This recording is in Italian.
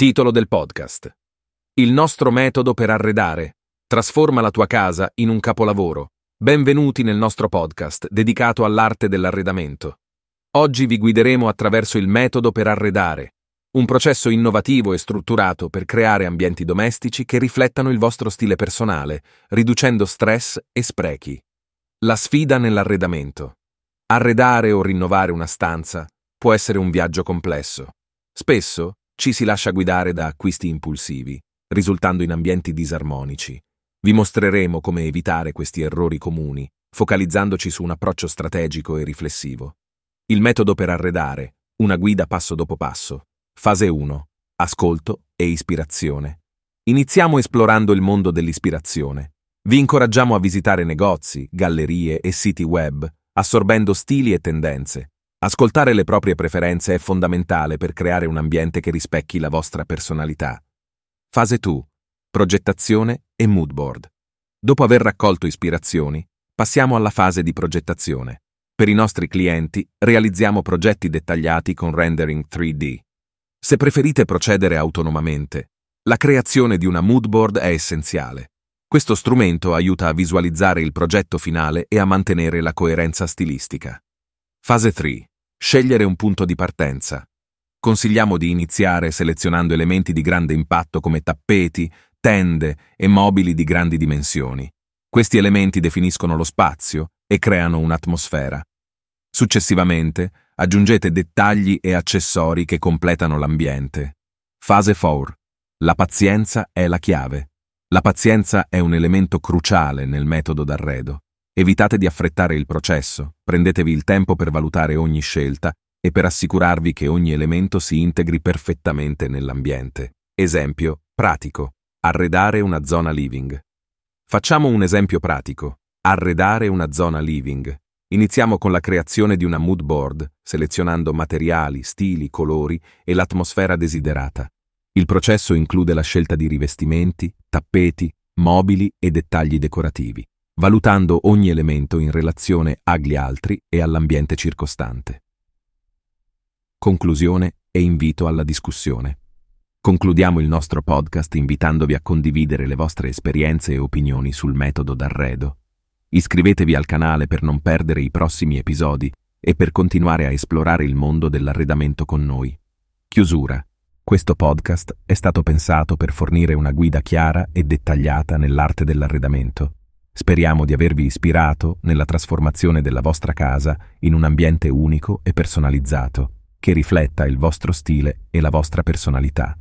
Titolo del podcast. Il nostro metodo per arredare. Trasforma la tua casa in un capolavoro. Benvenuti nel nostro podcast dedicato all'arte dell'arredamento. Oggi vi guideremo attraverso il metodo per arredare, un processo innovativo e strutturato per creare ambienti domestici che riflettano il vostro stile personale, riducendo stress e sprechi. La sfida nell'arredamento. Arredare o rinnovare una stanza può essere un viaggio complesso. Spesso ci si lascia guidare da acquisti impulsivi, risultando in ambienti disarmonici. Vi mostreremo come evitare questi errori comuni, focalizzandoci su un approccio strategico e riflessivo. Il metodo per arredare, una guida passo dopo passo. Fase 1. Ascolto e ispirazione. Iniziamo esplorando il mondo dell'ispirazione. Vi incoraggiamo a visitare negozi, gallerie e siti web, assorbendo stili e tendenze, Ascoltare le proprie preferenze è fondamentale per creare un ambiente che rispecchi la vostra personalità. Fase 2. Progettazione e mood board. Dopo aver raccolto ispirazioni, passiamo alla fase di progettazione. Per i nostri clienti realizziamo progetti dettagliati con rendering 3D. Se preferite procedere autonomamente, la creazione di una mood board è essenziale. Questo strumento aiuta a visualizzare il progetto finale e a mantenere la coerenza stilistica. Fase 3. Scegliere un punto di partenza. Consigliamo di iniziare selezionando elementi di grande impatto come tappeti, tende e mobili di grandi dimensioni. Questi elementi definiscono lo spazio e creano un'atmosfera. Successivamente, aggiungete dettagli e accessori che completano l'ambiente. Fase 4. La pazienza è la chiave. La pazienza è un elemento cruciale nel metodo d'arredo. Evitate di affrettare il processo, prendetevi il tempo per valutare ogni scelta e per assicurarvi che ogni elemento si integri perfettamente nell'ambiente. Esempio, pratico. Arredare una zona living. Facciamo un esempio pratico. Arredare una zona living. Iniziamo con la creazione di una mood board, selezionando materiali, stili, colori e l'atmosfera desiderata. Il processo include la scelta di rivestimenti, tappeti, mobili e dettagli decorativi valutando ogni elemento in relazione agli altri e all'ambiente circostante. Conclusione e invito alla discussione. Concludiamo il nostro podcast invitandovi a condividere le vostre esperienze e opinioni sul metodo d'arredo. Iscrivetevi al canale per non perdere i prossimi episodi e per continuare a esplorare il mondo dell'arredamento con noi. Chiusura. Questo podcast è stato pensato per fornire una guida chiara e dettagliata nell'arte dell'arredamento Speriamo di avervi ispirato nella trasformazione della vostra casa in un ambiente unico e personalizzato, che rifletta il vostro stile e la vostra personalità.